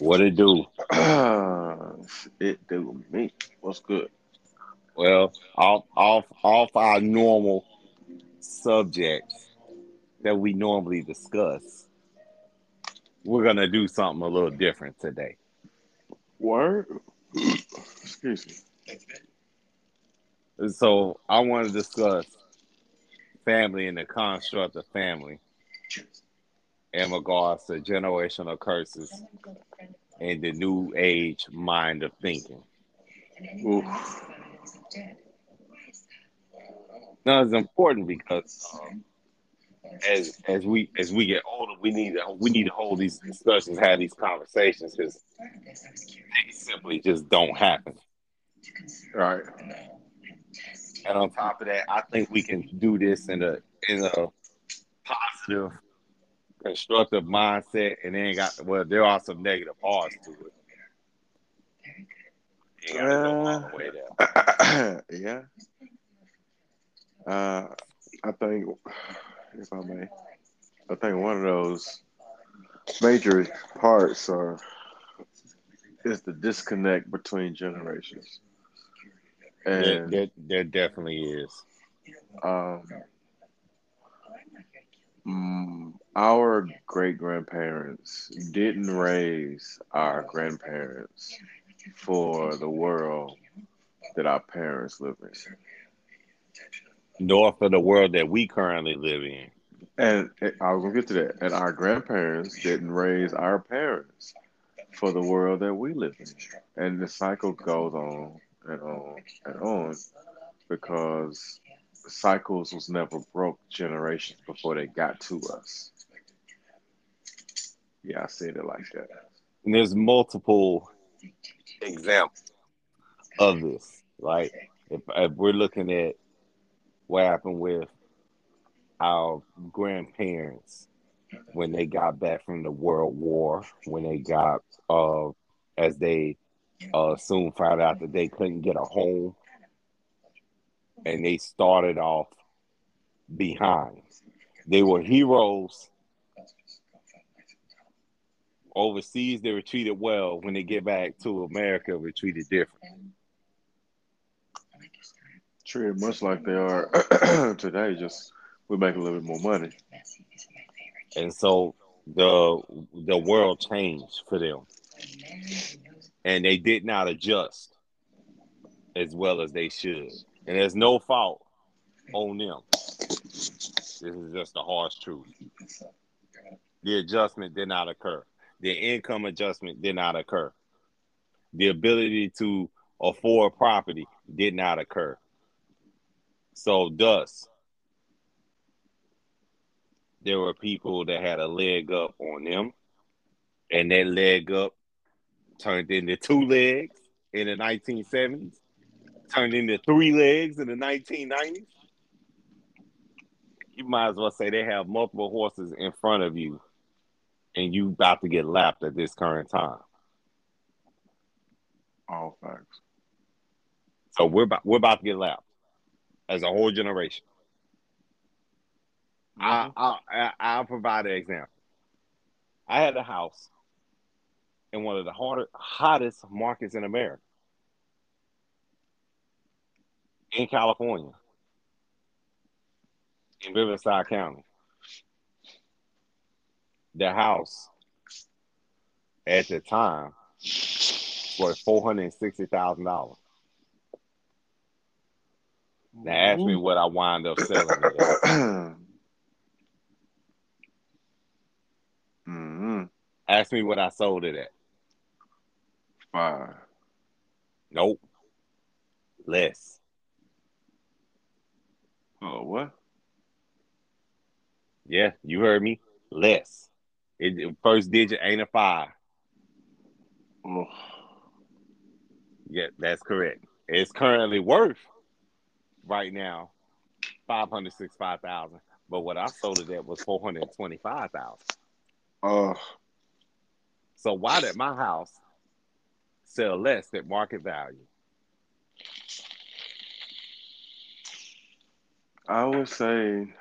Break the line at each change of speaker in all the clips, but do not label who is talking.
What it do?
it do me. What's good?
Well, off off off our normal subjects that we normally discuss, we're gonna do something a little different today.
Word. Excuse me.
So I want to discuss family and the construct of family in regards to generational curses and the new age mind of thinking.
Oof.
Now it's important because um, as as we as we get older, we need to we need to hold these discussions, have these conversations, because they simply just don't happen.
Right.
And on top of that, I think we can do this in a in a positive, constructive mindset, and then got well. There are some negative parts to it. You gotta go all the way there.
yeah. Uh, I think, if I may, I think one of those major parts are is the disconnect between generations,
There,
and
there, there definitely is.
um, mm, our great grandparents didn't raise our grandparents for the world that our parents live in.
nor for the world that we currently live in.
And and I was gonna get to that. And our grandparents didn't raise our parents for the world that we live in. And the cycle goes on and on and on because cycles was never broke generations before they got to us. Yeah, I said it like that.
And there's multiple examples of this. Like if, if we're looking at what happened with our grandparents when they got back from the World War, when they got uh as they uh soon found out that they couldn't get a home and they started off behind. They were heroes overseas they were treated well. When they get back to america we're treated different.
Treated much like they are today, just we make a little bit more money.
and so the the world changed for them. And they did not adjust as well as they should. And there's no fault on them. This is just the harsh truth. The adjustment did not occur the income adjustment did not occur. The ability to afford property did not occur. So thus there were people that had a leg up on them and that leg up turned into two legs in the 1970s turned into three legs in the 1990s you might as well say they have multiple horses in front of you and you about to get lapped at this current time
All facts.
so we're about, we're about to get lapped as a whole generation I, mm-hmm. I, I, I'll provide an example. I had a house in one of the harder, hottest markets in America, in California, in Riverside County. The house at the time was four hundred and sixty thousand dollars. Now ask me what I wind up selling it at.
mm-hmm.
Ask me what I sold it at.
Five.
Nope. Less.
Oh, what?
Yeah, you heard me. Less. It, first digit ain't a five.
Oh,
Yeah, that's correct. It's currently worth right now five hundred six five thousand. But what I sold it at was four hundred twenty five thousand.
oh,
So why did my house sell less than market value?
I would say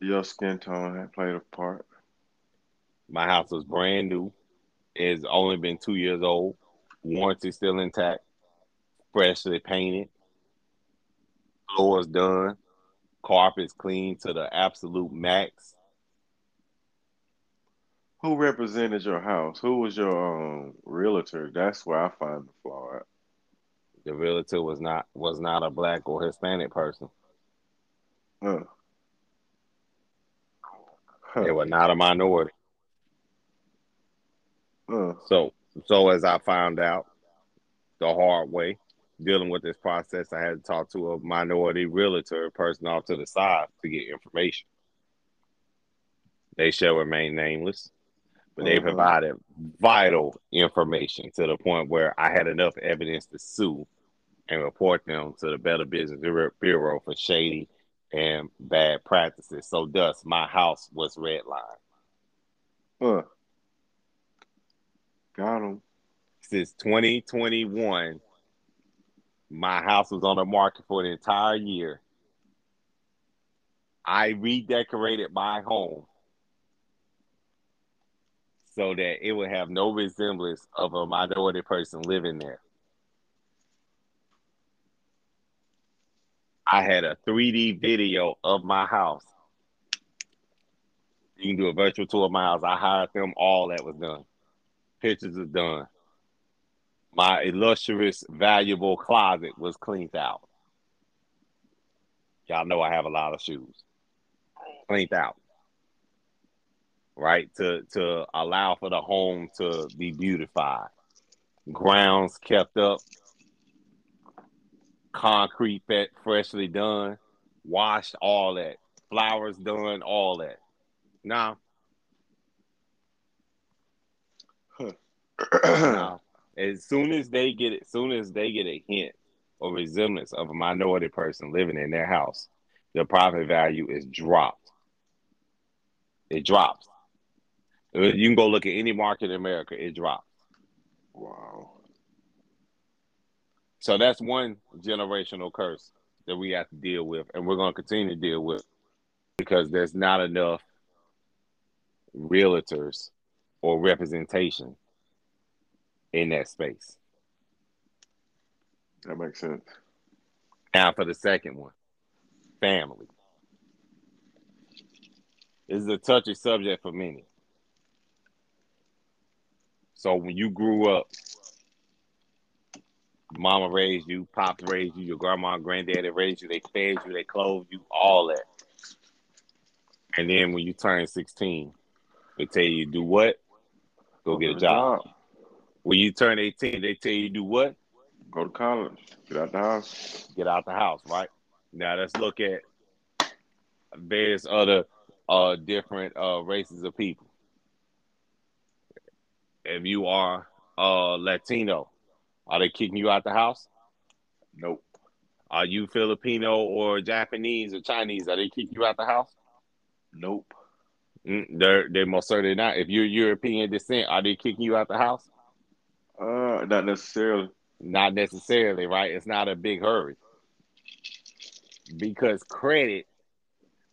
your skin tone had played a part.
My house was brand new. It's only been two years old. Warranty still intact. Freshly painted. Floors done. Carpets clean to the absolute max.
Who represented your house? Who was your um, realtor? That's where I find the flaw at.
The realtor was not was not a black or Hispanic person.
Huh. Huh.
They were not a minority.
Huh.
So so as I found out the hard way, dealing with this process, I had to talk to a minority realtor person off to the side to get information. They shall remain nameless, but they
Uh-huh.
provided vital information to the point where I had enough evidence to sue and report them to the Better Business Bureau for shady and bad practices. So thus my house was redlined.
Huh. Got him.
since 2021, my house was on the market for an entire year. I redecorated my home so that it would have no resemblance of a minority person living there. I had a 3D video of my house. You can do a virtual tour of my house. I hired them. All that was done. Pictures are done. My illustrious, valuable closet was cleaned out. Y'all know I have a lot of shoes. Cleaned out. Right? To to allow for the home to be beautified. Grounds kept up. Concrete fe- freshly done. Washed, all that. Flowers done, all that. Now, now, as soon as they get it, soon as they get a hint or resemblance of a minority person living in their house, the property value is dropped. It drops. You can go look at any market in America, it drops.
wow.
So that's one generational curse that we have to deal with, and we're going to continue to deal with because there's not enough realtors or representation in that space.
That makes sense.
Now for the second one, family. This is a touchy subject for many. So when you grew up, mama raised you, pops raised you, your grandma and granddaddy raised you, they fed you, they clothed you, all that. And then when you turn 16, they tell you do what? Go get a job. When you turn 18, they tell you do what?
Go to college. Get out the house.
get out the house, right? Now let's look at various other uh different uh races of people. If you are uh Latino, are they kicking you out the house?
Nope.
Are you Filipino or Japanese or Chinese? Are they kicking you out the house?
Nope.
Mm, they're they most certainly not. If you're European descent, are they kicking you out the house?
Uh, not necessarily.
Not necessarily, right? It's not a big hurry. Because credit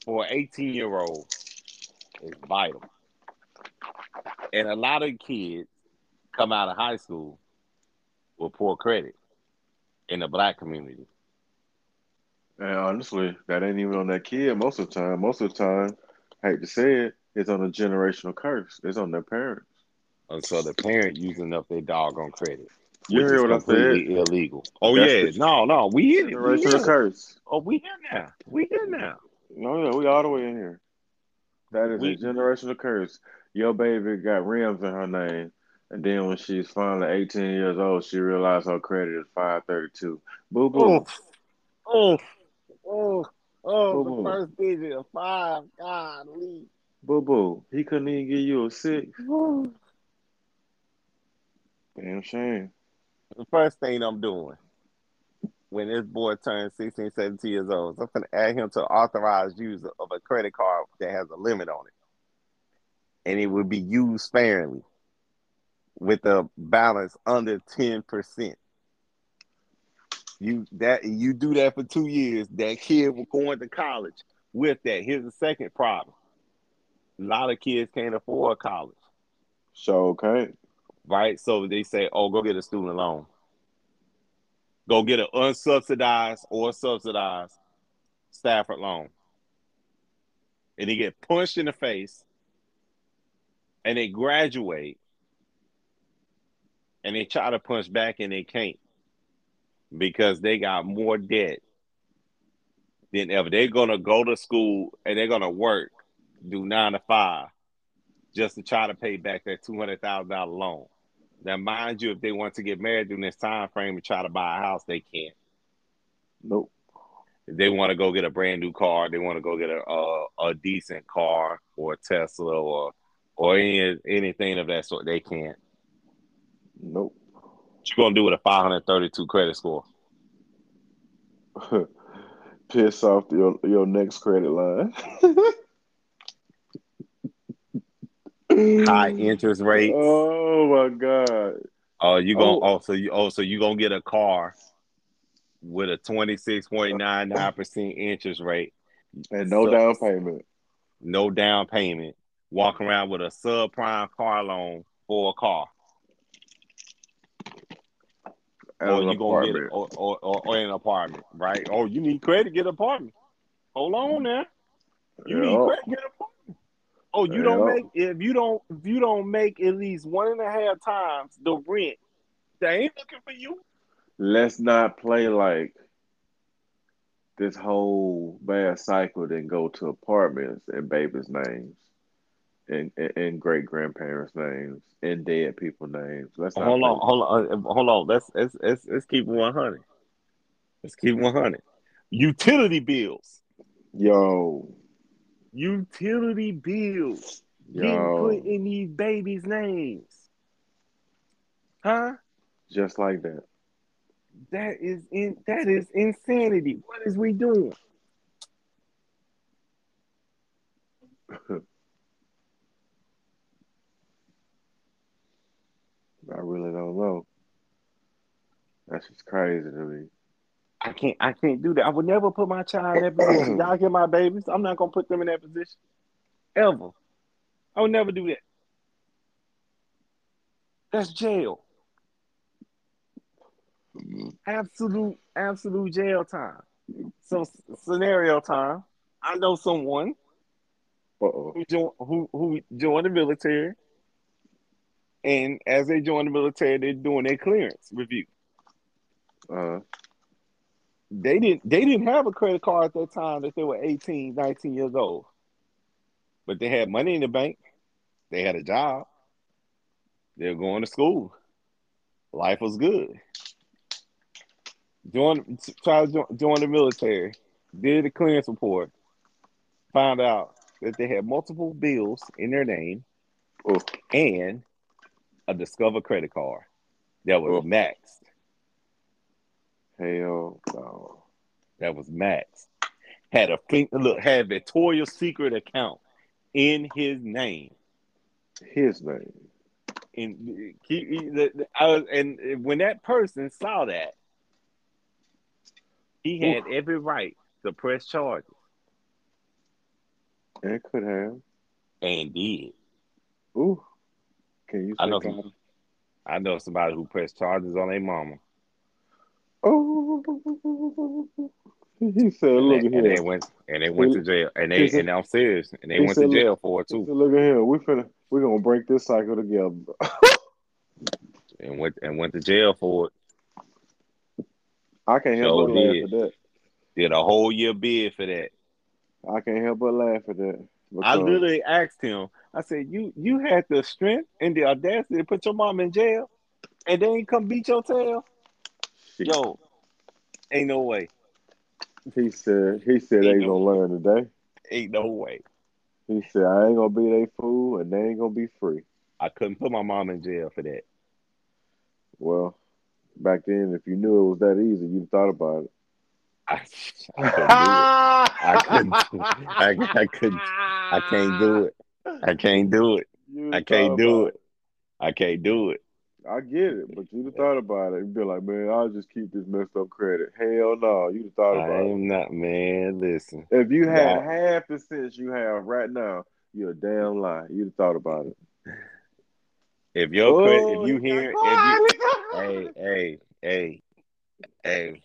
for an 18 year old is vital. And a lot of kids come out of high school with poor credit in the black community.
And honestly, that ain't even on that kid most of the time. Most of the time, I hate to say it, it's on a generational curse. It's on their parents.
And so the parent using up their doggone credit.
You hear what I said?
illegal. Oh
That's
yeah,
the-
no, no, we in it. We it.
curse.
Oh, we here now. We here now.
No, yeah, we all the way in here. That is
We-
a generational curse. Your baby got rims in her name, and then when she's finally 18 years old, she realized her credit is 532. Boo boo.
Oh, oh, oh, oh,
Boo-boo.
the first digit of five. God, leave.
Boo boo. He couldn't even give you a six. Damn shame.
The first thing I'm doing when this boy turns 16, 17 years old, I'm going to add him to authorized user of a credit card that has a limit on it. And it would be used sparingly with a balance under 10%. You that you do that for two years, that kid will go into college with that. Here's the second problem. A lot of kids can't afford college.
So okay.
Right? So they say, oh, go get a student loan. Go get an unsubsidized or subsidized Stafford loan. And they get punched in the face and they graduate and they try to punch back and they can't because they got more debt than ever. They're gonna go to school and they're gonna work, do nine to five, just to try to pay back that two hundred thousand dollar loan. Now, mind you, if they want to get married during this time frame and try to buy a house, they can't.
Nope.
If they want to go get a brand new car, they want to go get a, a, a decent car or a Tesla or or any anything of that sort, they can't.
Nope.
What you gonna do with a 532 credit score?
Piss off your your next credit line.
High interest rates.
Oh my god.
Oh, you gonna
Oh.
oh. so you oh so you gonna get a car with a 26.99% interest rate,
And no
So-
down payment.
no down payment, walk around with a subprime car loan for a car.
And
or you gonna get or, or, or, or an apartment, right? Oh, you need credit, to get an apartment. Hold on now. You need credit, get an apartment. Oh, you don't make if you don't if you don't make at least one and a half times the rent, they ain't looking for you.
Let's not play like this whole bad cycle then go to apartments and babies' names and, and, great grandparents' names and dead people names. Let's
Hold on, hold on, uh, hold on. Let's let's let's, let's keep one hundred. Let's keep one hundred. Utility bills,
Yo,
utility bills getting
yo,
put in these babies' names, huh?
just like that.
That is in that is insanity. What is we doing?
I really don't know. That's just crazy to me.
I can't I can't do that. I would never put my child in that position. Y'all get my babies. I'm not gonna put them in that position. Ever. I would never do that. That's jail. Mm-hmm. Absolute, absolute jail time. So scenario time. I know someone
Uh-oh.
who joined who who joined the military, and as they join the military, they're doing their clearance review.
Uh,
They didn't they didn't have a credit card at that time that they were 18, 19 years old. But they had money in the bank. They had a job. They were going to school. Life was good. Join try to join, join the military. Did the clearance report. Found out that they had multiple bills in their name
oh,
and a Discover credit card that was
Oh.
maxed.
hell no.
that was Max. Had a look, had Victoria's Secret account in his name.
His name.
And he, he- the, the- I was, and when that person saw that, he had every right to press charges
It could have.
and did.
Ooh. Can you
I know some, I know somebody who pressed charges on their mama.
Oh. He said,
And,
look
they,
at
and they went and they went
He-
to jail. And they
said-
and I'm serious. And they
he
went to
said,
jail for it too.
said, look at here. We finna, we're going to break this cycle together.
And went and went to jail for it.
I can't help
Sure
but laugh
did.
at that.
Did a whole year bid for that.
I can't help but laugh at that.
I literally asked him. I said, "You you had the strength and the audacity to put your mom in jail, and then come beat your tail?
Shit.
Yo, ain't no way.
He said he said they
Ain't
gonna
no-
learn today.
Ain't no way.
He said I ain't gonna be their fool and they ain't gonna be free.
I couldn't put my mom in jail for that.
Well, back then if you knew it was that easy, you'd thought about it.
I, I couldn't do it. I couldn't. I, I couldn't. I can't do it. I can't do it. I can't do
about
it. I can't do it.
I get it, but you'd have thought about it. You'd be like, man, I'll just keep this messed up credit. Hell no, you'd have thought
I
about it.
I am not, man. Listen,
If you had
Nah.
half the sense you have right now, you're a damn lie. You'd have thought about it.
If your oh, if you oh, hear, if you, hey, hey, hey, hey,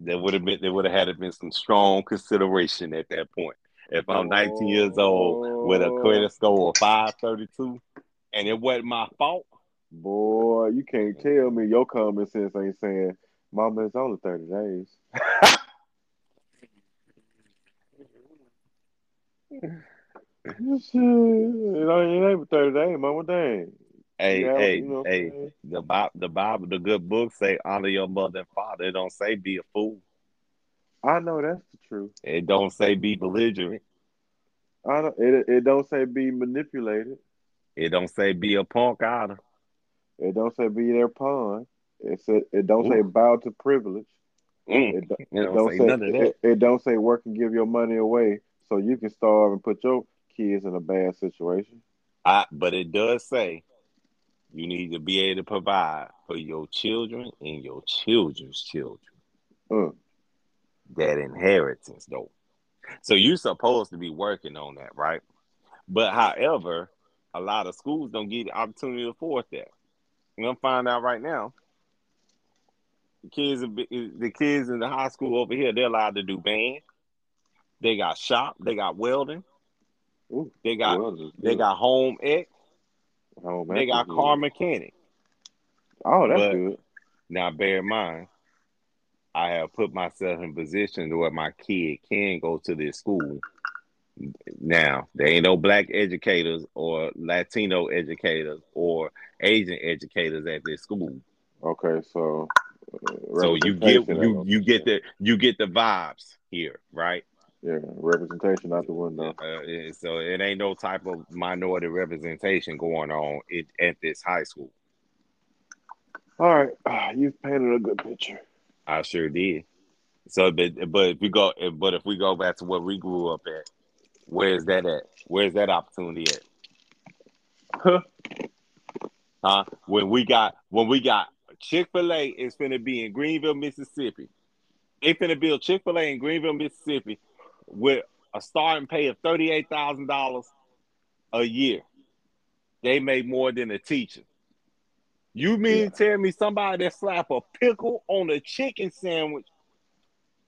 there would have been there would have had to been some strong consideration at that point. If I'm 19 years old with a credit oh. score of 532, and it wasn't my fault,
boy, you can't tell me your common sense ain't saying, "Mama, it's only 30 days." It ain't even 30 days, mama. Dang.
Hey, yeah, hey, you know hey! The Bible, the Bible, the good book say honor your mother and father. It don't say be a fool.
I know that's the truth.
It don't say be belligerent.
I don't, it it don't say be manipulated.
It don't say be a punk either.
It don't say be their pawn. It said it don't Ooh. say bow to privilege. Mm. It, it, don't, don't, say, say none of that. It, it don't say work and give your money away so you can starve and put your kids in a bad situation.
I, but it does say you need to be able to provide for your children and your children's children. Mm. That inheritance, though. So you're supposed to be working on that, right? But however, a lot of schools don't get the opportunity to afford that. You're gonna find out right now. The kids, the kids in the high school over here, they're allowed to do band. They got shop. They got welding. Ooh, they got they got home ec. Home they got car good. mechanic.
Oh, that's but good.
Now, bear in mind, I have put myself in position to where my kid can go to this school. Now, there ain't no black educators or Latino educators or Asian educators at this school.
Okay, so
uh, so you get you you get the you get the vibes here, right?
Yeah, representation out the window.
Uh, so it ain't no type of minority representation going on it, at this high school.
All right, uh, you've painted a good picture.
I sure did. So, but but if we go, but if we go back to where we grew up at, where's that at? Where's that opportunity at? Huh? Huh? When we got when we got Chick Fil A is going to be in Greenville, Mississippi. They gonna build Chick Fil A in Greenville, Mississippi, with a starting pay of thirty-eight thousand dollars a year. They make more than a teacher. You mean yeah. tell me somebody that slap a pickle on a chicken sandwich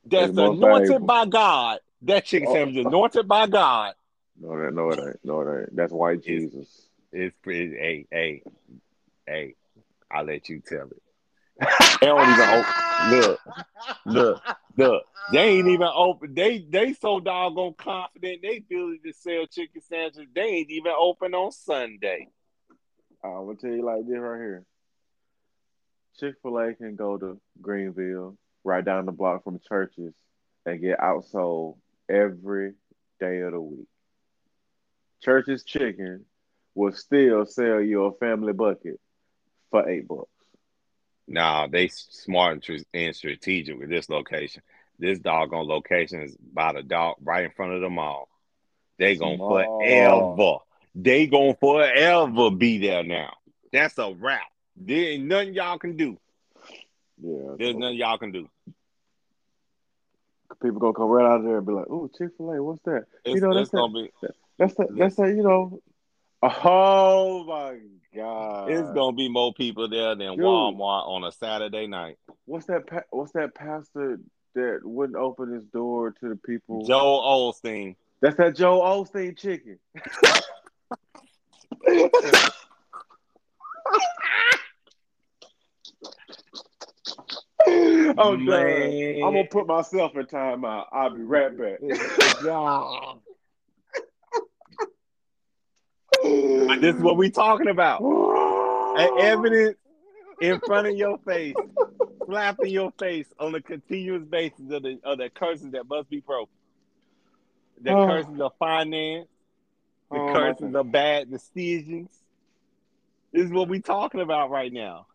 that's anointed valuable. by God? That chicken oh. sandwich is anointed by God.
No, that no, it ain't. No, it ain't. That's white Jesus.
It's, it's pretty. Hey, hey, hey. I'll let you tell it. they don't even open. Look, look, look. They ain't even open. They they so doggone confident they ability to sell chicken sandwiches. They ain't even open on Sunday.
Uh, I'm gonna tell you like this right here. Chick Fil A can go to Greenville, right down the block from churches, and get outsold every day of the week. Church's chicken will still sell you a family bucket for eight bucks.
Nah, they smart and strategic with this location. This doggone location is by the dog right in front of the mall. They gonna forever. They gonna forever be there now. That's a wrap. There ain't nothing y'all can do.
Yeah,
there's nothing y'all can do.
People gonna come right out of there and be like, "Oh, Chick Fil A, what's that?" It's, you know, that's that, be, that's that, that's that. You know, oh my god,
it's gonna be more people there than Dude, Walmart on a Saturday night.
What's that? What's that pastor that wouldn't open his door to the people?
Joel Osteen.
That's that Joel Osteen chicken. oh man, I'm gonna put myself in timeout. I'll be right back.
this is what we talking about. An evidence in front of your face, slapping your face on a continuous basis of the of the curses that must be broken. The oh. curses of finance, the oh, curses of bad decisions. This is what we talking about right now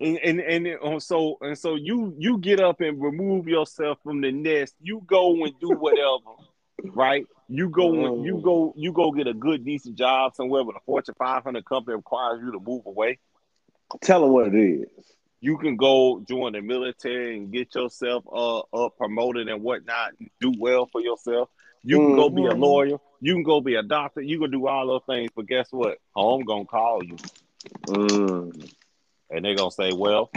and and, and uh, so and so you you get up and remove yourself from the nest. You go and do whatever, right? You go and you go you go get a good decent job somewhere with a Fortune 500 company requires you to move away.
Tell them what it is.
You can go join the military and get yourself uh up promoted and whatnot. Do well for yourself. You can go be a
Mhm.
lawyer. You can go be a doctor. You can do all those things. But guess what? Home gonna call you,
Mm.
And they're gonna say, "Well,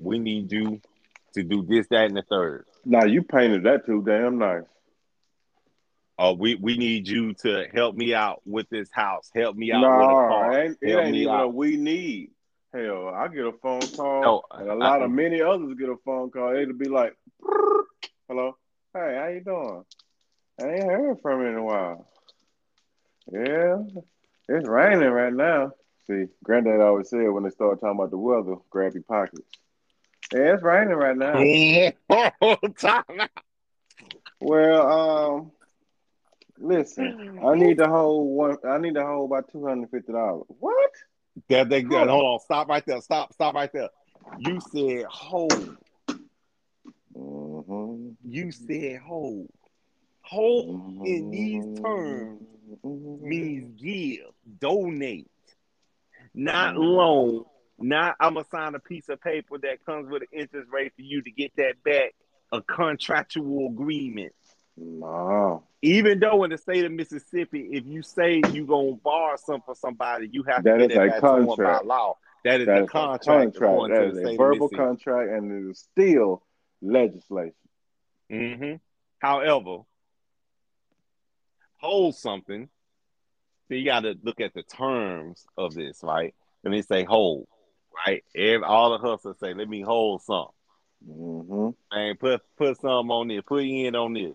we need you to do this, that, and the third.
Now you painted that too damn nice.
Uh, we we need you to help me out with this house. Help me out with a car.
it ain't, it ain't even
out.
a we need. Hell, I get a phone call,
No,
and a lot
I-
of many others get a phone call. It'll be like, "Hello, hey, how you doing? I ain't heard from you in a while. Yeah, it's raining right now. See, Granddad always said when they start talking about the weather, grab your pockets. Yeah, it's raining right now.
Time.
Well, um, listen, I need to hold one. I need to hold about two hundred fifty dollars. What?
That they good. Hold on. Stop right there. Stop. Stop right there. You said hold.
Mm-hmm.
You said hold. Hold in these terms means give, donate, not loan. Not I'm gonna sign a piece of paper that comes with an interest rate for you to get that back. A contractual agreement.
No,
Even though in the state of Mississippi, if you say you gonna borrow something for somebody, you have
That
to
is
get it
a
back to them by
contract.
law. That is
that
a
is
contract.
a contract. That is a verbal contract, and it is still legislation.
hmm However, hold something. So you got to look at the terms of this, right? Let me say hold, right? Every, all the hustlers say, "Let me hold some."
Mm-hmm.
Man, put put some on this. Put in on this.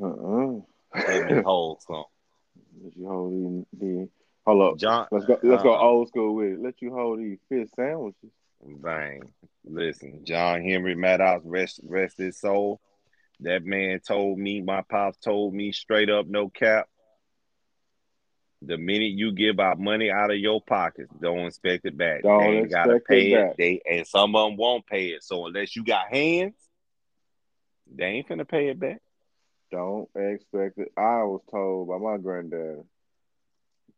Uh-uh.
Let me hold some.
Let you hold these. these hold up.
John,
Let's go. Let's go
uh,
old school with it. Let you hold these fish sandwiches.
Bang. Listen, John Henry Maddox, rest rest his soul. That man told me, my pops told me straight up, no cap. The minute you give out money out of your pockets, don't expect it back.
Don't
they ain't gotta pay
it back.
They and some of them won't pay it. So unless you got hands, they ain't finna pay it back.
Don't expect it. I was told by my granddad,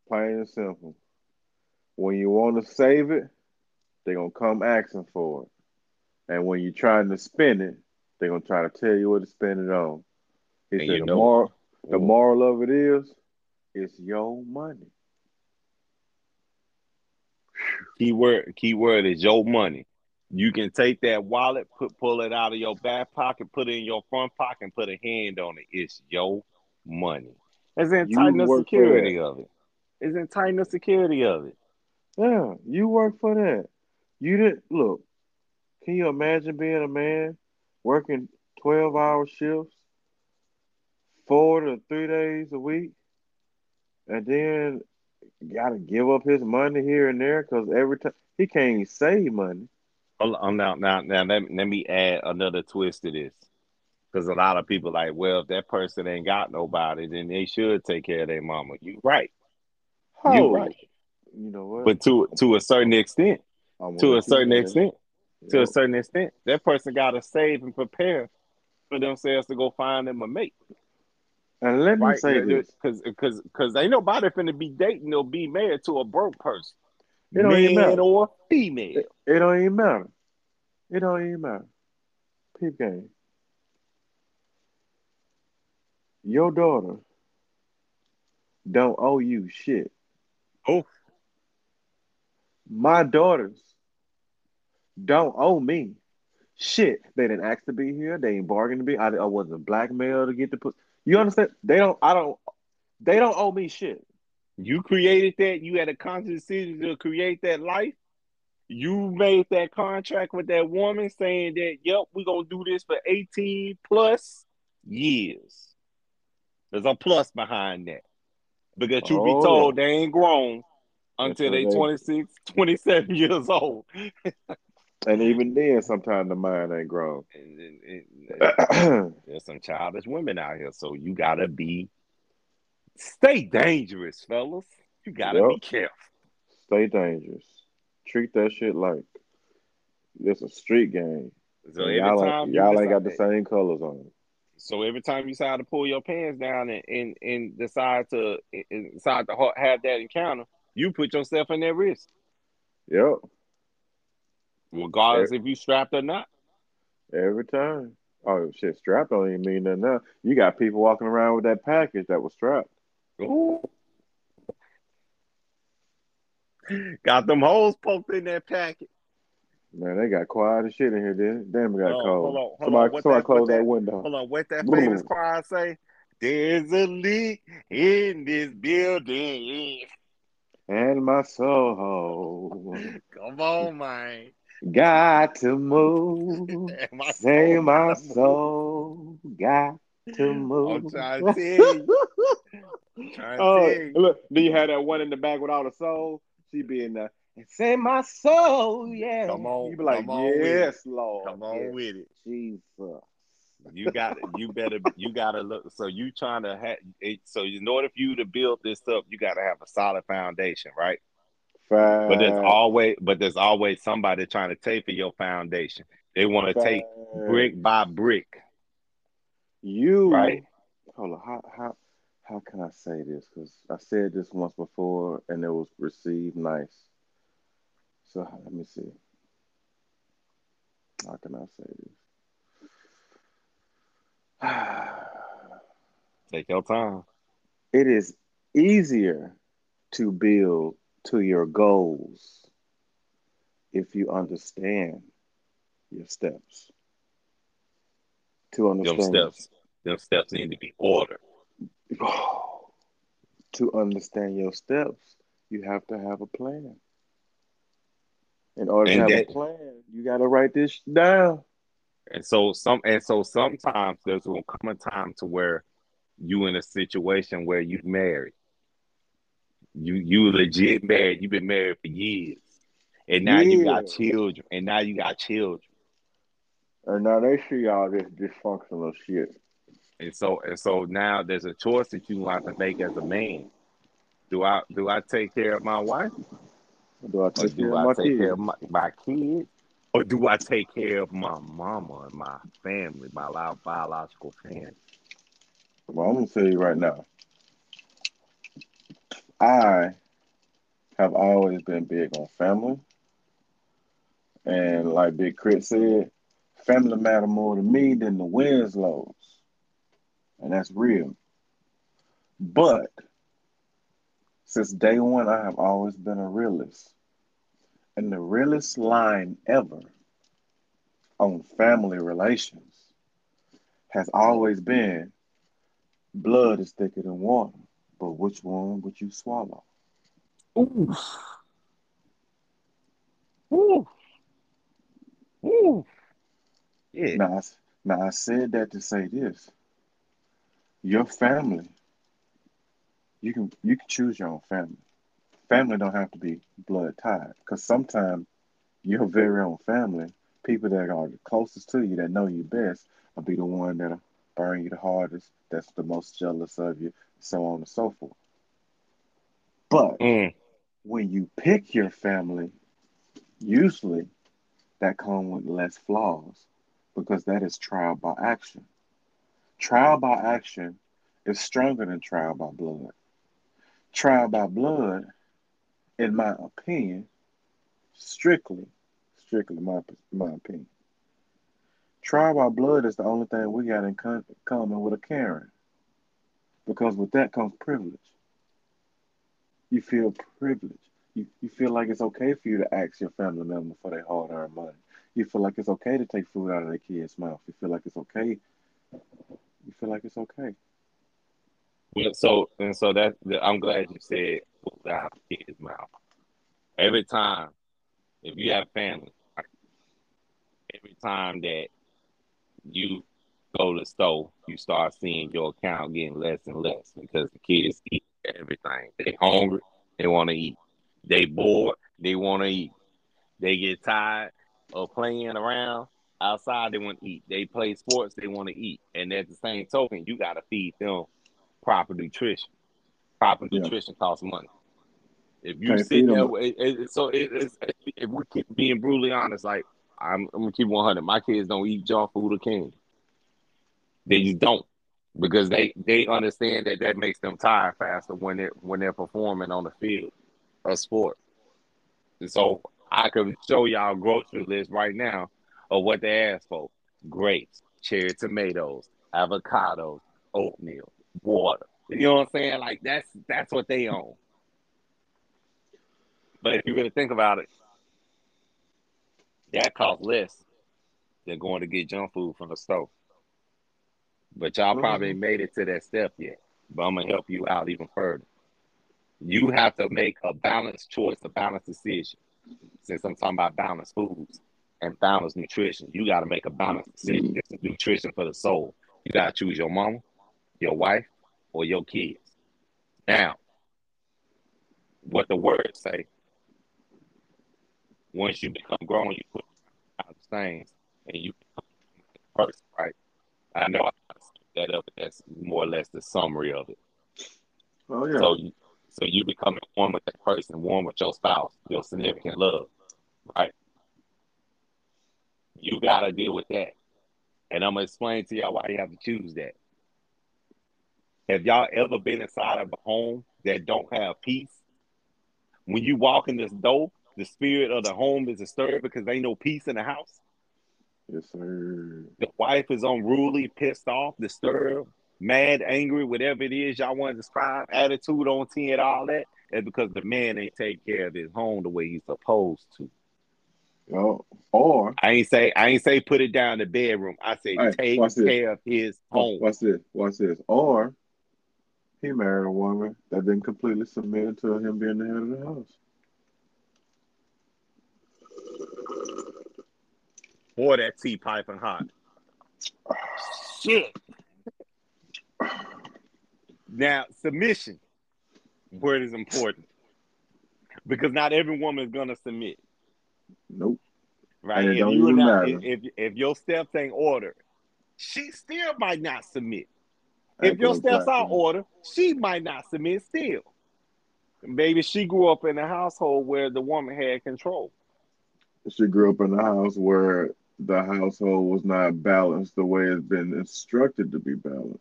plain and simple. When you want to save it, they're gonna come asking for it. And when you're trying to spend it, they're gonna try to tell you what to spend it on. He
And
said
you
the
know-
moral the moral of it is it's your money.
Key word, key word is your money. You can take that wallet, put pull it out of your back pocket, put it in your front pocket, and put a hand on it. It's your money. It's in
You
tighten the security of it. It's in tighten the security of it.
Yeah, you work for that. You didn't look. Can you imagine being a man working twelve hour shifts, four to three days a week, and then got to give up his money here and there because every time he can't even save money.
Oh, Hold on, oh, now, now, now, let, let me add another twist to this. Because a lot of people like, well, if that person ain't got nobody, then they should take care of their mama. You right. You
Oh,
right.
You know what?
But to to a certain extent,
gonna
a certain extent, to a certain extent, that person got to save and prepare for themselves to go find them a mate,
And let me
right?
say this:
Because because because ain't nobody finna be dating or be married to a broke person,
It don't even
man
matter.
or female.
it, it don't even matter. It don't even matter. Peep game. Your daughter don't owe you shit.
Oh,
My daughters don't owe me shit. They didn't ask to be here. They ain't bargained to be. I, I wasn't blackmailed to get the put. You understand? They don't. I don't. They don't owe me shit.
you created that. You had a conscious decision to create that life. You made that contract with that woman saying that, yep, we're gonna do this for 18 plus years. There's a plus behind that. Because you
Oh,
be told they ain't grown until they
Until
26, 27 years old.
And even then, sometimes the mind ain't grown.
And, and- and there's some childish women out here, so you gotta be stay dangerous, fellas. You gotta be careful.
Stay dangerous. Treat that shit like it's a street game.
So every
y'all
you
y'all ain't got the same colors on.
So every time you decide to pull your pants down and and, and decide to and decide to have that encounter, you put yourself in that risk,
Yep.
Regardless if you strapped or not.
Every time. Oh shit, strap don't even mean nothing now. You got people walking around with that package that was strapped.
Ooh. Got them holes poked in that packet.
Man, they got quiet as shit in here, did Damn, it got
Oh,
cold.
hold on, hold
somebody
on.
Somebody
that-
close that,
that-
window.
Hold on, what that
Boom.
famous choir say? There's a leak in this building.
And my soul
Come on, man.
Got to move.
My
Say my soul got to move.
I'm trying to tell you. Trying to
oh,
tell
look, do you have that one in the back with all the soul? She be in there. And say my soul, yeah.
Come on,
You be like,
come on
yes, Lord.
Come on
yes,
with it.
Jesus.
You got it. you better you gotta look so you trying to have it so in order for you to build this up, you gotta have a solid foundation, right?
Fact.
But there's always but there's always somebody trying to take for your foundation. They want to take brick by brick,
You
right?
Hold on. How how how can I say this? Because I said this once before and it was received nice. So let me see. How can I say this?
Take your time.
it is easier to build to your goals if you understand your steps. To
Them
understand
steps. Them steps need to be ordered.
to understand your steps, you have to have a plan. In order
And
to have
that-
a plan, you got to write this down.
And so some and so sometimes there's gonna come a time to where you in a situation where you married. You you legit married. You've been married for years. And now you got children. And now you got children.
And now they see all this dysfunctional shit.
And so and so now there's a choice that you have to make as a man. Do I do I take care of my wife?
Do I
Or
take care
do
of
I
my
take
kids?
care of my, my kids? Or do I take care of my mama and my family, my biological family?
Well, I'm gonna tell you right now. I have always been big on family, and like Big K.R.I.T. said, family matter more to me than the Winslows, and that's real. But since day one, I have always been a realist, and the realest line ever on family relations has always been blood is thicker than water, but which one would you swallow?
Ooh. Ooh. Ooh. Yeah.
Now, I, now I said that to say this: your family, you can you can choose your own family. Family don't have to be blood tied, because sometimes your very own family, people that are the closest to you, that know you best, will be the one that'll burn you the hardest, that's the most jealous of you, so on and so forth. But
Mm.
when you pick your family, usually that come with less flaws because that is trial by action. Trial by action is stronger than trial by blood. Trial by blood, in my opinion, strictly, strictly my my opinion. Trial by blood is the only thing we got in common with a Karen, because with that comes privilege. You feel privileged. You, you feel like it's okay for you to ask your family member for their hard earned money. You feel like it's okay to take food out of their kid's mouth. You feel like it's okay. You feel like it's okay.
Well, so and so that I'm glad you said food out of kid's mouth. Every time, if you have family, every time that you go to store, you start seeing your account getting less and less because the kids eat everything. They hungry, they want to eat. They bored, they want to eat. They get tired of playing around outside, they want to eat. They play sports, they want to eat. And at the same token, you got to feed them proper nutrition. Proper
Yeah.
nutrition costs money. If you
Can't
sit there, it, it, so it, it's, if we keep being brutally honest, like I'm, I'm gonna keep 100. My kids don't eat junk food or candy. They just don't because they they understand that that makes them tired faster when they're when they're performing on the field of sport. And so I could show y'all grocery list right now of what they ask for: grapes, cherry tomatoes, avocados, oatmeal, water. You know what I'm saying? Like that's that's what they own. But if you really think about it, that costs less than going to get junk food from the store. But y'all probably mm-hmm. made it to that step yet. But I'm gonna help you out even further. You have to make a balanced choice, a balanced decision. Since I'm talking about balanced foods and balanced nutrition, you got to make a balanced decision. It's nutrition for the soul. You got to choose your mama, your wife, or your kids. Now, what the words say. Once you become grown, you put out the things and you become a person, right? I know I that up, that's more or less the summary of it.
Oh yeah.
So, so you become one with that person, one with your spouse, your significant love, right? You gotta deal with that, and I'm gonna explain to y'all why you have to choose that. Have y'all ever been inside of a home that don't have peace? When you walk in this door, the spirit of the home is disturbed because there ain't no peace in the house.
Yes, sir.
The wife is unruly, pissed off, disturbed, mad, angry, whatever it is y'all want to describe, attitude on 10, all that. It's because the man ain't take care of his home the way he's supposed to.
Yo, or
I ain't say I ain't say put it down the bedroom. I say take care of his oh, home.
What's this? What's this? Or he married a woman that didn't completely submit to him being the head of the house.
Boy, that tea piping hot. Shit. Now, submission, word is important. Because not every woman is gonna submit.
Nope.
Right. If you not, if, if, if your steps ain't ordered, she still might not submit. If your steps are ordered, she might not submit still. Maybe she grew up in a household where the woman had control.
She grew up in a house where the household was not balanced the way it's been instructed to be balanced.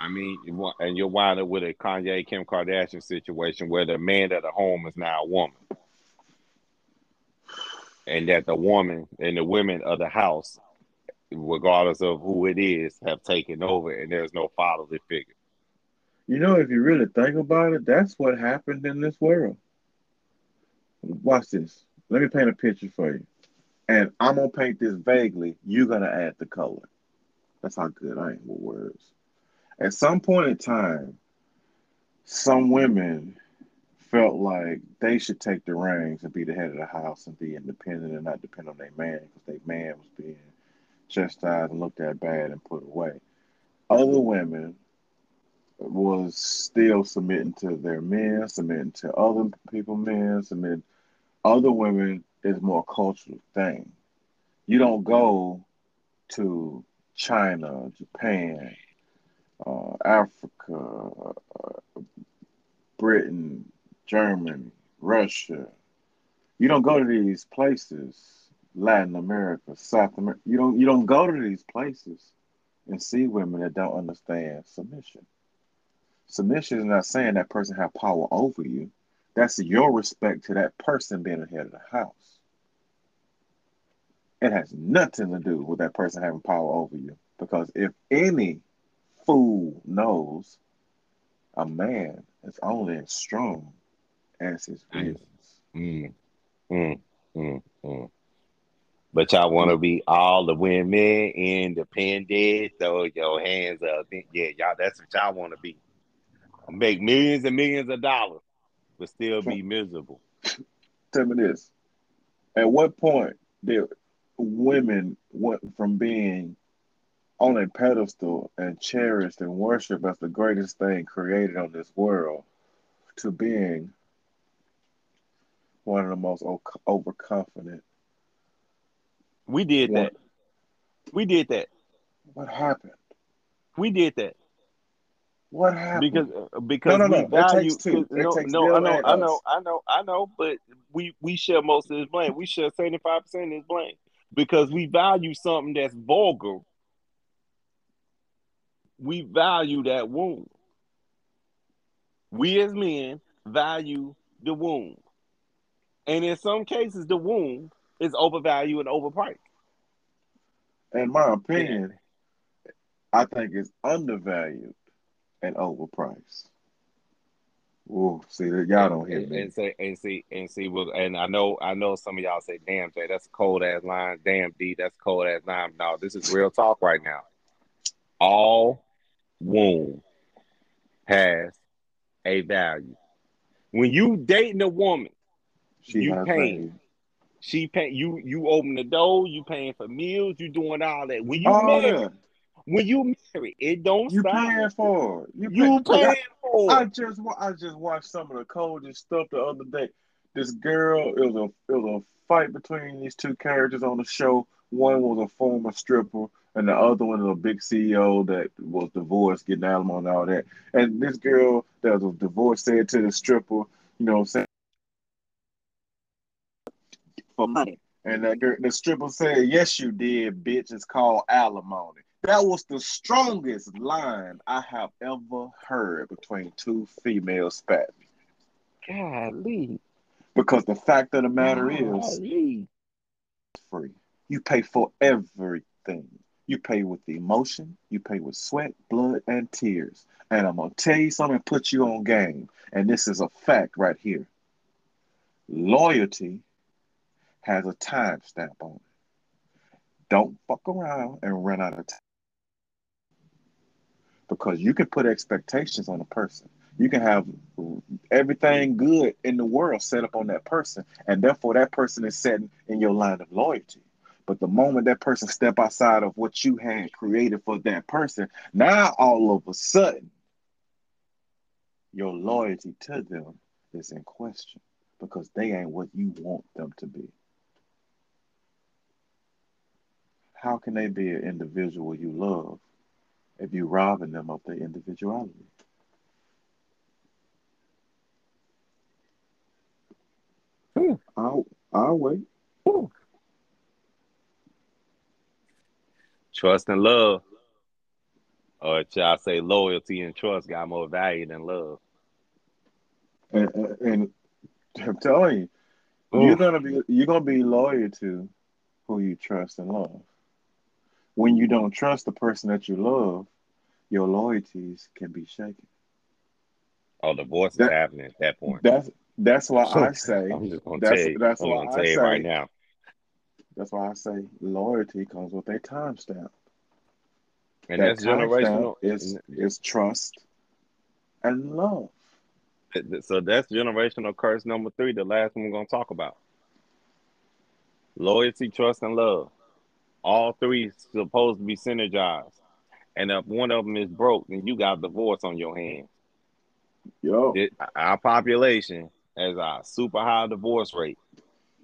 I mean, and you're wind up with a Kanye Kim Kardashian situation where the man at the home is now a woman, and that the woman and the women of the house, regardless of who it is, have taken over, and there's no fatherly figure.
You know, if you really think about it, that's what happened in this world. Watch this. Let me paint a picture for you. And I'm gonna paint this vaguely. You're gonna add the color. That's how good I am with words. At some point in time, some women felt like they should take the reins and be the head of the house and be independent and not depend on their man because their man was being chastised and looked at bad and put away. Other women was still submitting to their men, submitting to other people men, submitting other women is more cultural thing. You don't go to China, Japan, uh, Africa, uh, Britain, Germany, Russia. You don't go to these places, Latin America, South America. You don't you don't go to these places and see women that don't understand submission. Submission is not saying that person have power over you. That's your respect to that person being the head of the house. It has nothing to do with that person having power over you. Because if any fool knows a man is only as strong as his reasons.
Mm, mm, mm, mm. But y'all want to be all the women independent, throw your hands up. Yeah, y'all, that's what y'all want to be. Make millions and millions of dollars, but still be miserable.
Tell me this. At what point did women went from being on a pedestal and cherished and worshipped as the greatest thing created on this world to being one of the most overconfident.
We did one. that. We did that.
What happened?
We did that.
What happened?
Because uh, because no, no, we no. value. No, no, I know, I know, I know, I know. But we we share most of this blame. We share seventy five percent of this blame because we value something that's vulgar. We value that wound. We as men value the wound. And in some cases, the wound is overvalued and overpriced.
in my opinion, I think it's undervalued and overpriced. Ooh, see that y'all don't hear me.
and say and see and see well, and I know I know some of y'all say, "Damn, Jay, that's cold ass line." Damn, D, that's cold ass line. No, this is real talk right now. All womb has a value. When you dating a woman,
She
you paying.
value.
She pay you. You open the door. You paying for meals. You doing all that. When you
All
marry,
that
when you marry, it don't
you
stop.
paying for. it. You,
You
pay,
paying for
I, I
it.
just I just watched some of the coldest stuff the other day. This girl, it was a it was a fight between these two characters on the show. One was a former stripper, and the other one was a big CEO that was divorced, getting alimony and all that. And this girl that was divorced said to the stripper, you know, saying for money. And that girl, the stripper said, "Yes, you did, bitch. It's called alimony." That was the strongest line I have ever heard between two female spat.
Golly,
Because the fact of the matter is,
golly.
free. You pay for everything. You pay with the emotion, you pay with sweat, blood, and tears. And I'm gonna tell you something, put you on game. And this is a fact right here. Loyalty has a time stamp on it. Don't fuck around and run out of time. Because you can put expectations on a person. You can have everything good in the world set up on that person, and therefore that person is setting in your line of loyalty. But the moment that person step outside of what you had created for that person, now all of a sudden, your loyalty to them is in question because they ain't what you want them to be. How can they be an individual you love if you're robbing them of their individuality?
Hmm.
I'll, I'll wait.
Whew. Trust and love. Or shall I say loyalty and trust got more value than love.
And, and, and I'm telling you, you're gonna be you're gonna be loyal to who you trust and love. When you don't trust the person that you love, your loyalties can be shaken.
Oh, divorce is
That
happening at that point.
that's that's why I say
I'm just gonna
that's
tell you.
that's
I'm
why I
you right
say
now.
that's why I say loyalty comes with a timestamp.
And
That
that's generational.
is is trust and love.
So that's generational curse number three, the last one we're gonna talk about. Loyalty, trust, and love. All three supposed to be synergized. And if one of them is broke, then you got divorce on your hands.
Yo,
It- our population has a super high divorce rate,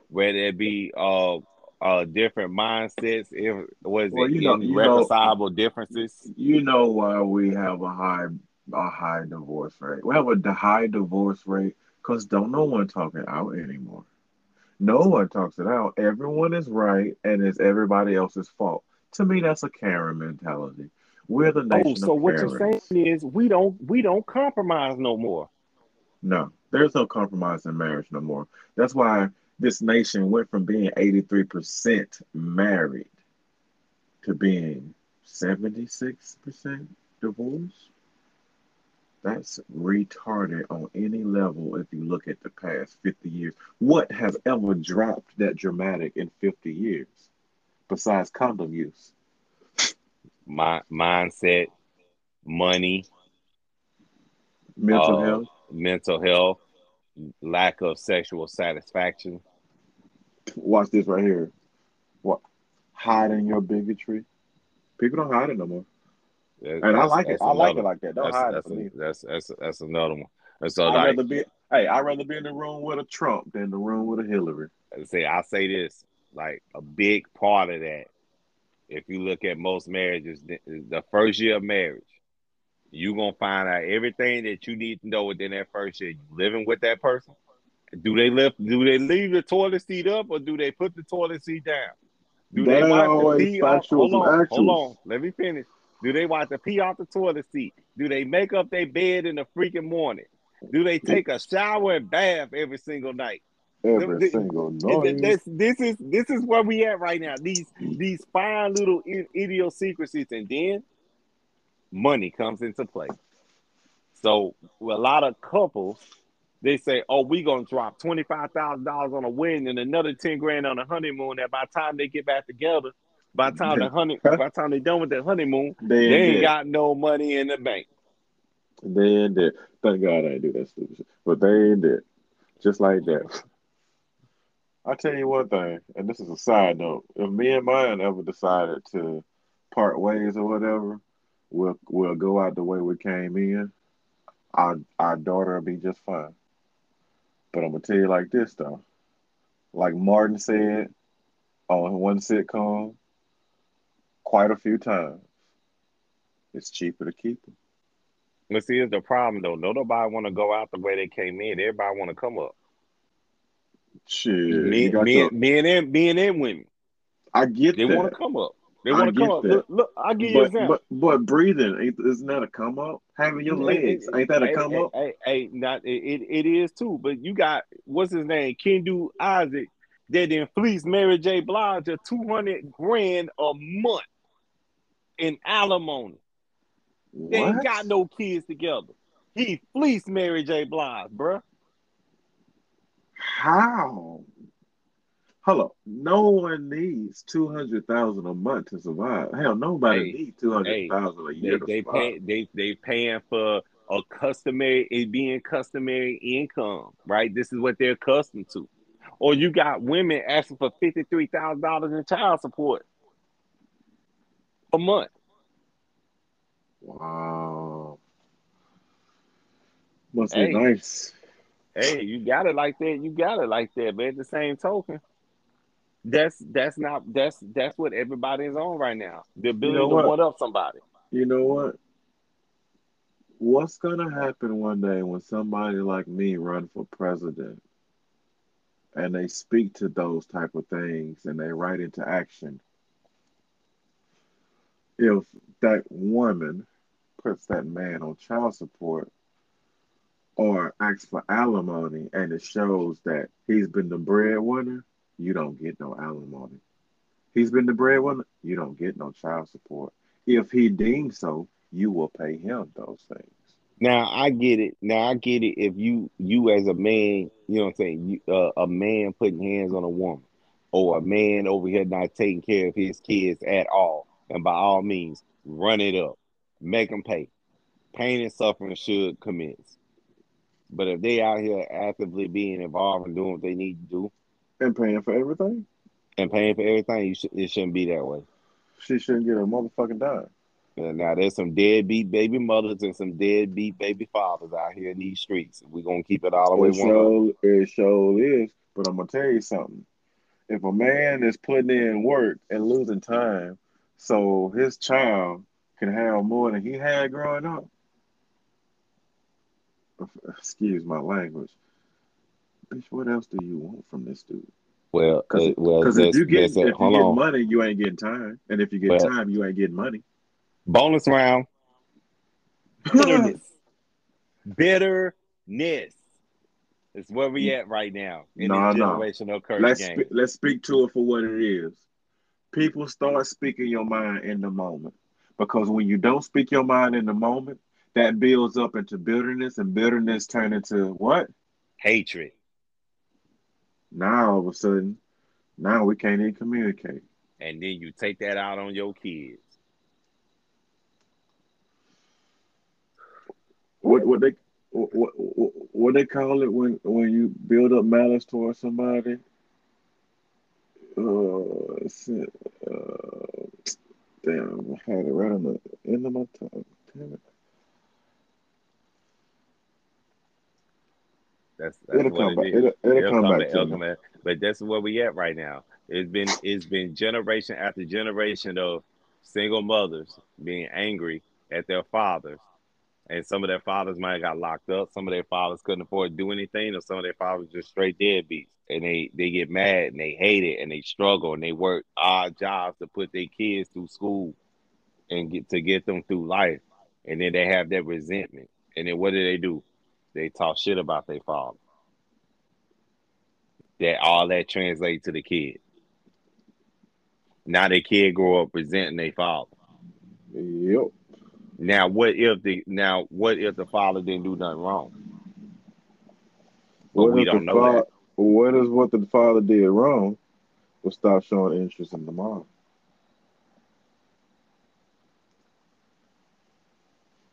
whether it be uh uh different mindsets, if was
well,
it
you know, you know,
irreconcilable differences.
you know why we have a high a high divorce rate. We have a high divorce rate because don't no one talking out anymore. No one talks it out. Everyone is right, and it's everybody else's fault. To me, that's a Karen mentality. We're the
Oh,
nation
so
of
what you're saying is we don't we don't compromise no more.
No, there's no compromise in marriage no more. That's why this nation went from being 83% married to being 76% divorced. That's retarded on any level if you look at the past 50 years. What has ever dropped that dramatic in 50 years besides condom use?
My mindset, money,
Mental
uh,
health.
mental health, lack of sexual satisfaction.
Watch this right here. What? Hiding your bigotry. People don't hide it no more.
That-
And I like it. I like it like that. Don't
That's
hide it
that's
from me.
that's that's that's another one. And so
I'd
like
rather be hey, I'd rather be in the room with a Trump than the room with a Hillary.
say I say this like a big part of that. If you look at most marriages, the, first year of marriage, you're gonna find out everything that you need to know within that first year. You living with that person. Do they lift? Do they leave the toilet seat up or do they put the toilet seat down? Do
That
they wipe the off? Hold on, hold on. Let me finish. Do they wipe the pee off the toilet seat? Do they make up their bed in the freaking morning? Do they take a shower and bath every single night?
Every
Th-
single noise.
This, this is this is where we at right now. These mm. these fine little idiosyncrasies, and then money comes into play. So a lot of couples, they say, "Oh, we gonna drop twenty five thousand dollars on a wedding and another ten grand on a honeymoon." That by the time they get back together, by the time the honey, by the time they done with their honeymoon,
They,
they ain't
did.
got no money in the bank.
They ain't dead. Thank God I ain't do that stupid shit. But they ain't dead. Just like that. I tell you one thing, and this is a side note. If me and mine ever decided to part ways or whatever, we'll we'll go out the way we came in. Our our daughter will be just fine. But I'm gonna tell you like this though. Like Martin said on one sitcom, quite a few times, it's cheaper to keep them.
But see, here's the problem though. No, nobody want to go out the way they came in. Everybody want to come up.
Shit,
Me, me,
your,
me and them, me and them women.
I get
They
that.
want to come up. They want to come up. Look, look, I'll give you an
But,
example.
but but breathing ain't isn't that a come up? Having your legs ain't that a come up?
Hey, hey, not it, it, is too. But you got what's his name, Kendu Isaac, that then fleeced Mary J. Blige of two hundred grand a month in alimony. They ain't got no kids together. He fleeced Mary J. Blige, bruh.
How? Hello, no one needs two hundred thousand a month to survive. Hell, nobody
Hey,
needs two hundred thousand a
They
year to
they
survive.
pay they they paying for a customary it being customary income, right? This is what they're accustomed to. Or you got women asking for fifty three thousand dollars in child support a month.
Wow, must
Hey.
be nice.
Hey, you got it like that. You got it like that. But at the same token, that's that's not that's that's what everybody is on right now. The ability
know
to
what?
one up somebody.
You know what? What's gonna happen one day when somebody like me run for president and they speak to those type of things and they write into action? If that woman puts that man on child support or asks for alimony and it shows that he's been the breadwinner, you don't get no alimony. He's been the breadwinner, you don't get no child support. If he deems so, you will pay him those things.
Now I get it. Now I get it. If you you as a man, you know what I'm saying, you, uh, a man putting hands on a woman, or a man over here not taking care of his kids at all, and by all means, run it up, make them pay. Pain and suffering should commence. But if they out here actively being involved and doing what they need to do
And paying for everything,
and paying for everything, you should, it shouldn't be that way.
she shouldn't get a motherfucking dime.
And now there's some deadbeat baby mothers and some deadbeat baby fathers out here in these streets. We're gonna keep it all the way
It
one
sure, it sure is. But I'm gonna tell you something. If a man is putting in work and losing time, so his child can have more than he had growing up. Excuse my language. Bitch, what else do you want from this dude?
Well,
Because
uh, well,
if you get if you get
on.
money, you ain't getting time, and if you get
Well-
time, you ain't getting money.
Bonus round. Bitterness. Bitterness. Is where we at right now in
No,
this generational curse
let's
game.
let's speak to it for what it is. People start speaking your mind in the moment because when you don't speak your mind in the moment, that builds up into bitterness, and bitterness turn into what?
Hatred.
Now all of a sudden, now we can't even communicate.
And then you take that out on your kids.
What what they what, what what they call it when when you build up malice towards somebody? Uh, it's, uh, damn, I had it right on the end of my tongue. Damn it.
That's that's
It'll
what
come
it
back. It'll, it'll
It'll
come
come
back to me.
But that's where we at right now. It's been it's been generation after generation of single mothers being angry at their fathers. And some of their fathers might have got locked up. Some of their fathers couldn't afford to do anything, or some of their fathers just straight deadbeats. And they they get mad and they hate it and they struggle and they work odd jobs to put their kids through school and get to get them through life. And then they have that resentment. And then what do they do? They talk shit about their father. that all that translates to the kid. Now the kid grow up resenting their father.
Yep.
Now what if the now what if the father didn't do nothing wrong? We don't know
fa-
that.
What is what the father did wrong? Was stop showing interest in the mom.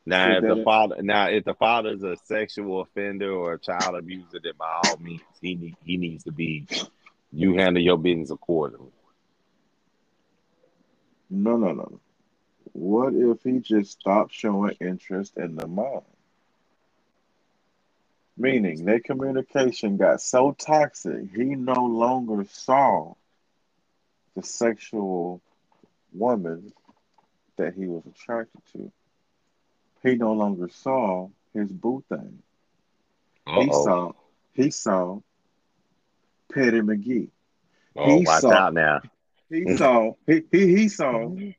Now if the father now if the father's a sexual offender or a child abuser, then by all means he need, he needs to be you handle your business accordingly.
No, no, no. No. What if he just stopped showing interest in the mom? Meaning their communication got so toxic, he no longer saw the sexual woman that he was attracted to. He no longer saw his boo thing. He
Uh-oh.
saw he saw Petty McGee.
Oh,
he
watch
saw-
out now.
He saw he, he, he saw mm-hmm.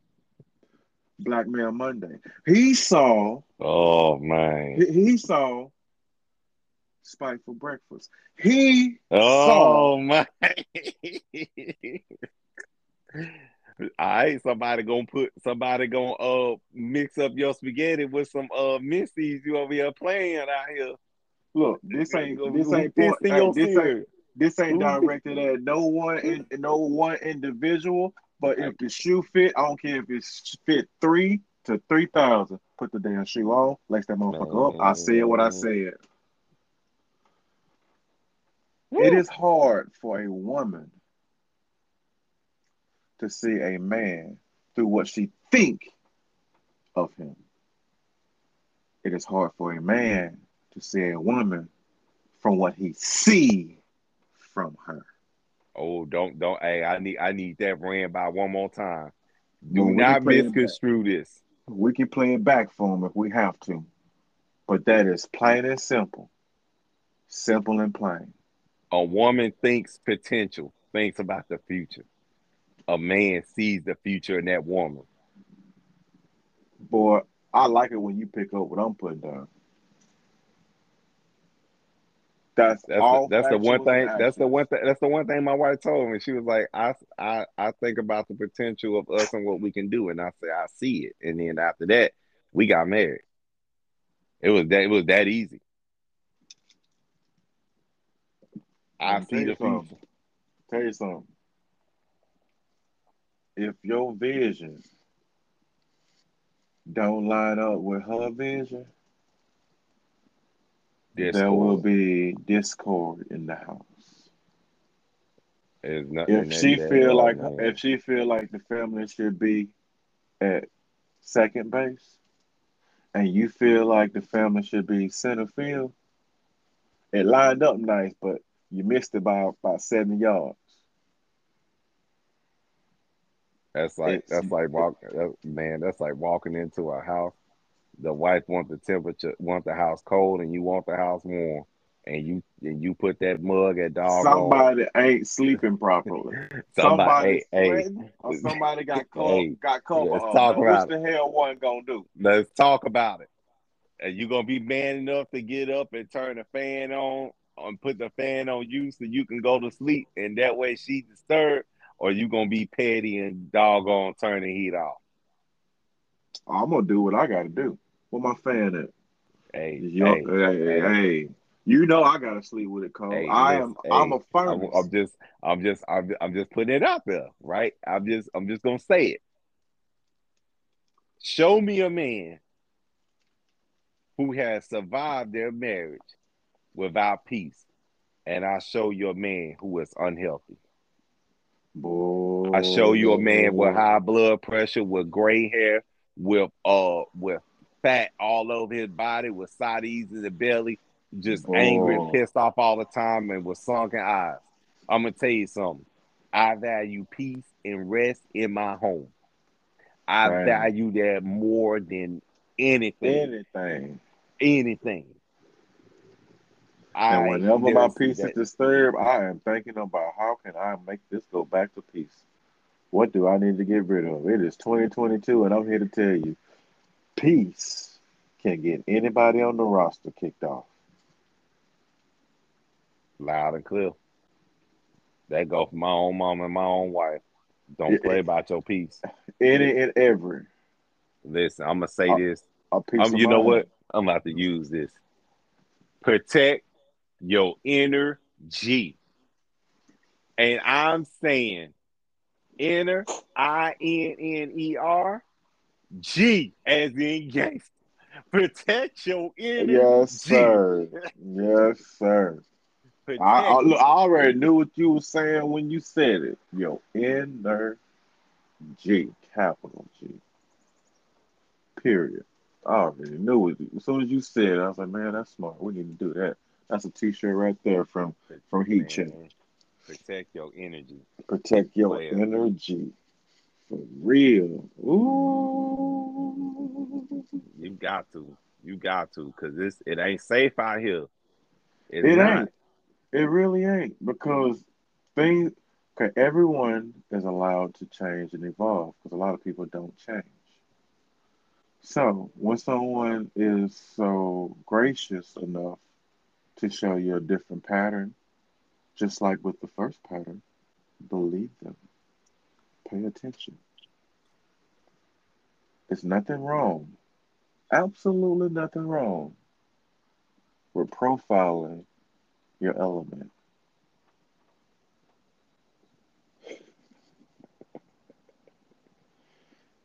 Black Man Monday. He saw
Oh man.
he, he saw Spiteful Breakfast. He saw
Oh my. All right, somebody gonna put somebody gonna uh mix up your spaghetti with some uh missies you over here playing out here.
look this ain't
Gonna-
this ain't
pissed
point,
in
hey,
your
this ain't this ain't directed at no one in, no one individual. But if the shoe fit, I don't care if it fit three to three thousand. Put the damn shoe on, lace that motherfucker up. I said what I said. It is hard for a woman to see a man through what she think of him. It is hard for a man to see a woman from what he see from her.
Oh, don't don't hey, I need I need that ran by one more time. Do
Well,
not
play it back.
misconstrue this.
We can play it back for him if we have to, but that is plain and simple, simple and plain.
A woman thinks potential, thinks about the future. A man sees the future in that woman.
Boy, I like it when you pick up what I'm putting down. That's,
That's
all.
the, that's the one thing. That's the one thing. That's the one thing my wife told me. She was like, "I, I, I think about the potential of us and what we can do." And I said, "I see it." And then after that, we got married. It was that. It was that easy. I see the
you something. Tell you something. If your vision don't line up with her vision, there will be discord in the house. If she feel like if she feel like the family should be at second base, and you feel like the family should be center field, it lined up nice, but you missed it by about seven yards.
That's like
It's-
that's like walk that, man. That's like walking into a house. The wife wants the temperature, want the house cold, and you want the house warm, and you and you put that mug at dog
Somebody ain't sleeping properly.
Somebody,
Somebody
hey,
or somebody got cold,
Hey,
got cold.
let's talk
Now,
about
which the hell one gonna do?
let's talk about it. And you gonna be man enough to get up and turn the fan on, and put the fan on you so you can go to sleep, and that way she disturbed, or you gonna be petty and doggone turn the heat off.
I'm gonna do what I gotta do. Where my fan at?
Hey,
You-
hey,
hey, hey,
hey.
You know I gotta sleep with it cold.
Hey,
I am. I'm a
I'm. I'm just, I'm just, I'm, I'm just putting it out there, right? I'm just, I'm just gonna say it. Show me a man who has survived their marriage without peace, and I show you a man who is unhealthy.
Boy,
I show you a man with high blood pressure, with gray hair, with uh, with fat all over his body, with sides in the belly, just angry and pissed off all the time, and with sunken eyes. I'm gonna tell you something. I value peace and rest in my home. I
Right.
value that more than anything.
anything.
Anything.
And
I-
whenever my peace is
that-
disturbed, I am thinking about how can I make this go back to peace. What do I need to get rid of? It is 2022, and I'm here to tell you, peace can get anybody on the roster kicked off.
loud and clear. That go for my own mom and my own wife. Don't play about your peace.
Any and every.
Listen, I'm gonna say
Uh,
this.
A piece
Um,
of
you know
mind.
what? I'm about to use this. Protect your inner G. And I'm saying inner I N N E R G as in gangster. Protect your inner
Yes, sir. Yes, sir.
Protect
I, I, look, I already knew what you were saying when you said it. Yo, inner G, capital G. Period. I already knew it. As soon as you said it, I was like, man, that's smart. We need to do that. That's a t-shirt right there from from Heat Check.
Protect your energy.
Protect your
Player.
energy. For real. Ooh.
You got to. You got to. Cause this it ain't safe out here. It's
It
not.
ain't. It really ain't because things. Okay, everyone is allowed to change and evolve because a lot of people don't change. So when someone is so gracious enough to show you a different pattern, just like with the first pattern, believe them. Pay attention. There's nothing wrong. Absolutely nothing wrong with profiling your element.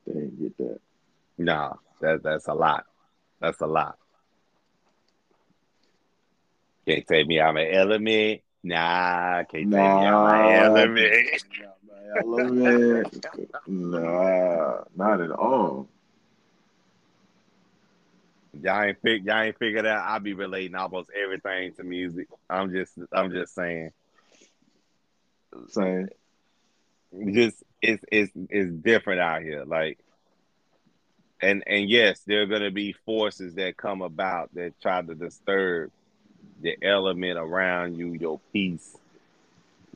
They didn't get that.
Nah, that that's a lot. That's a lot. Can't take me out my element. Nah, can't take me out my
Nah.
Element.
Element. Nah, not at all.
Y'all ain't fig- y'all ain't figured out. I be relating almost everything to music. I'm just I'm just saying.
Same.
Just it's it's it's different out here. Like and and yes, there are gonna be forces that come about that try to disturb the element around you, your peace.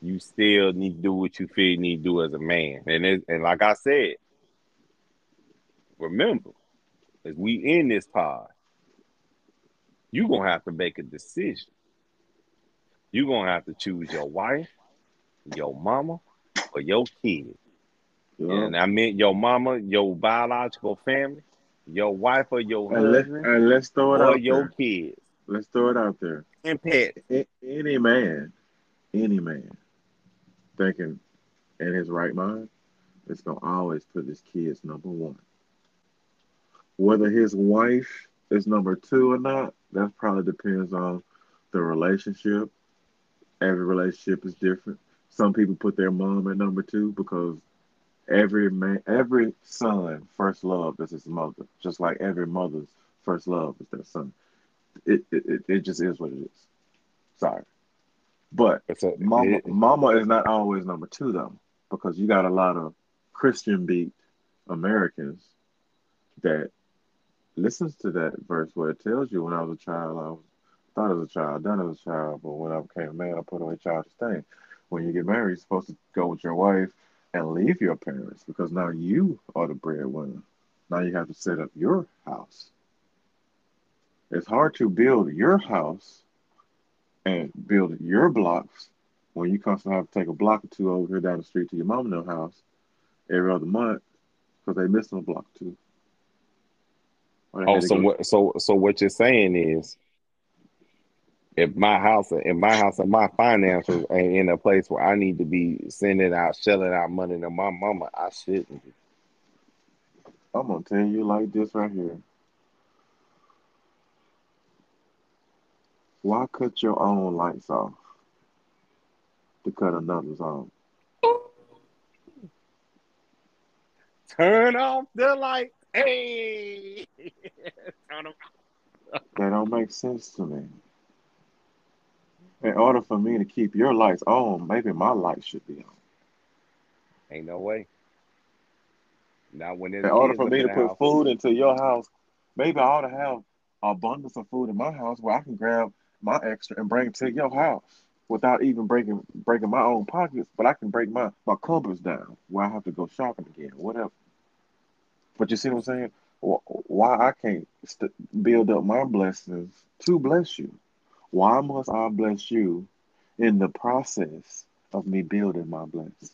You still need to do what you feel you need to do as a man. And it, and like I said, remember, as we in this pod, you're gonna have to make a decision. You're gonna have to choose your wife, your mama, or your kid.
Yeah.
And I meant your mama, your biological family, your wife or your
And, let,
husband,
and let's throw it
or
out
your
there.
kids.
Let's throw it out there.
And pets.
A- Any man, any man, thinking in his right mind, is gonna always put his kids number one. Whether his wife is number two or not, that probably depends on the relationship. Every relationship is different. Some people put their mom at number two because every man, every son first love is his mother, just like every mother's first love is their son. It, it, it just is what it is. Sorry, but
It's a,
Mama,
it-
mama is not always number two though, because you got a lot of Christian beat Americans that listens to that verse where it tells you when I was a child, I was thought as a child, done as a child, but when I became a man, I put away childish things. When you get married, you're supposed to go with your wife and leave your parents because now you are the breadwinner. Now you have to set up your house. It's hard to build your house and build your blocks when you constantly have to take a block or two over here down the street to your mom their house every other month because they missing a block or two. Or
oh, so
go-
what? So so what you're saying is, if my house, if my house and my finances ain't in a place where I need to be sending out, shelling out money to my mama, I shouldn't.
I'm gonna tell you like this right here. Why cut your own lights off to cut another's on?
Turn off the light. Hey.
That don't make sense to me. In order for me to keep your lights on, maybe my lights should be on.
Ain't no way. Not when
In order for me to put
house.
food into your house, maybe I ought to have abundance of food in my house where I can grab my extra and bring it to your house without even breaking breaking my own pockets. But I can break my my cupboards down where I have to go shopping again, whatever. But you see what I'm saying? Why I can't st- build up my blessings to bless you? Why must I bless you in the process of me building my blessing.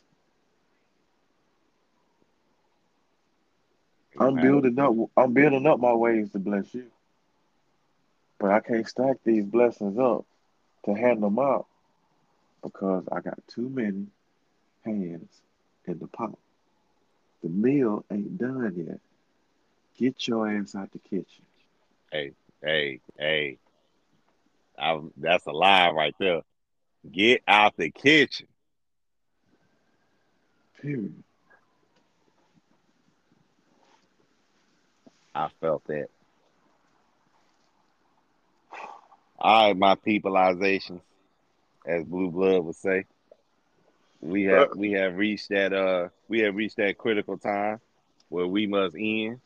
I'm building up. I'm building up my ways to bless you, but I can't stack these blessings up to hand them out because I got too many hands in the pot. The meal ain't done yet. Get your ass out the kitchen.
Hey, hey, hey. I, that's a lie right there. Get out the kitchen.
Period.
I felt that. All right, my peopleizations, as Blue Blood would say. We have we have reached that uh we have reached that critical time where we must end.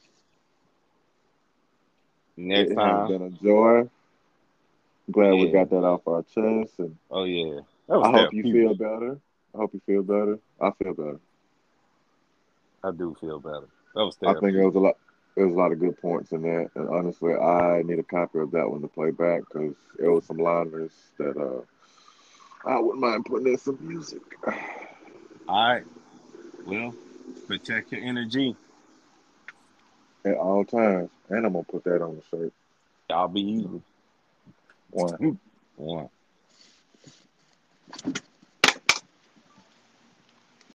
Next
it
time.
has been a joy. Glad
Yeah.
we got that off our chest, and
Oh yeah.
I hope you feel better. I hope you feel better. I feel better.
I do feel better. That was
I think it was a lot. There was a lot of good points in that, and honestly, I need a copy of that one to play back because there was some liners that uh I wouldn't mind putting in some music.
All right. Well, protect your energy.
At all times, and I'm gonna put that on the shirt.
Y'all be easy.
One.
One.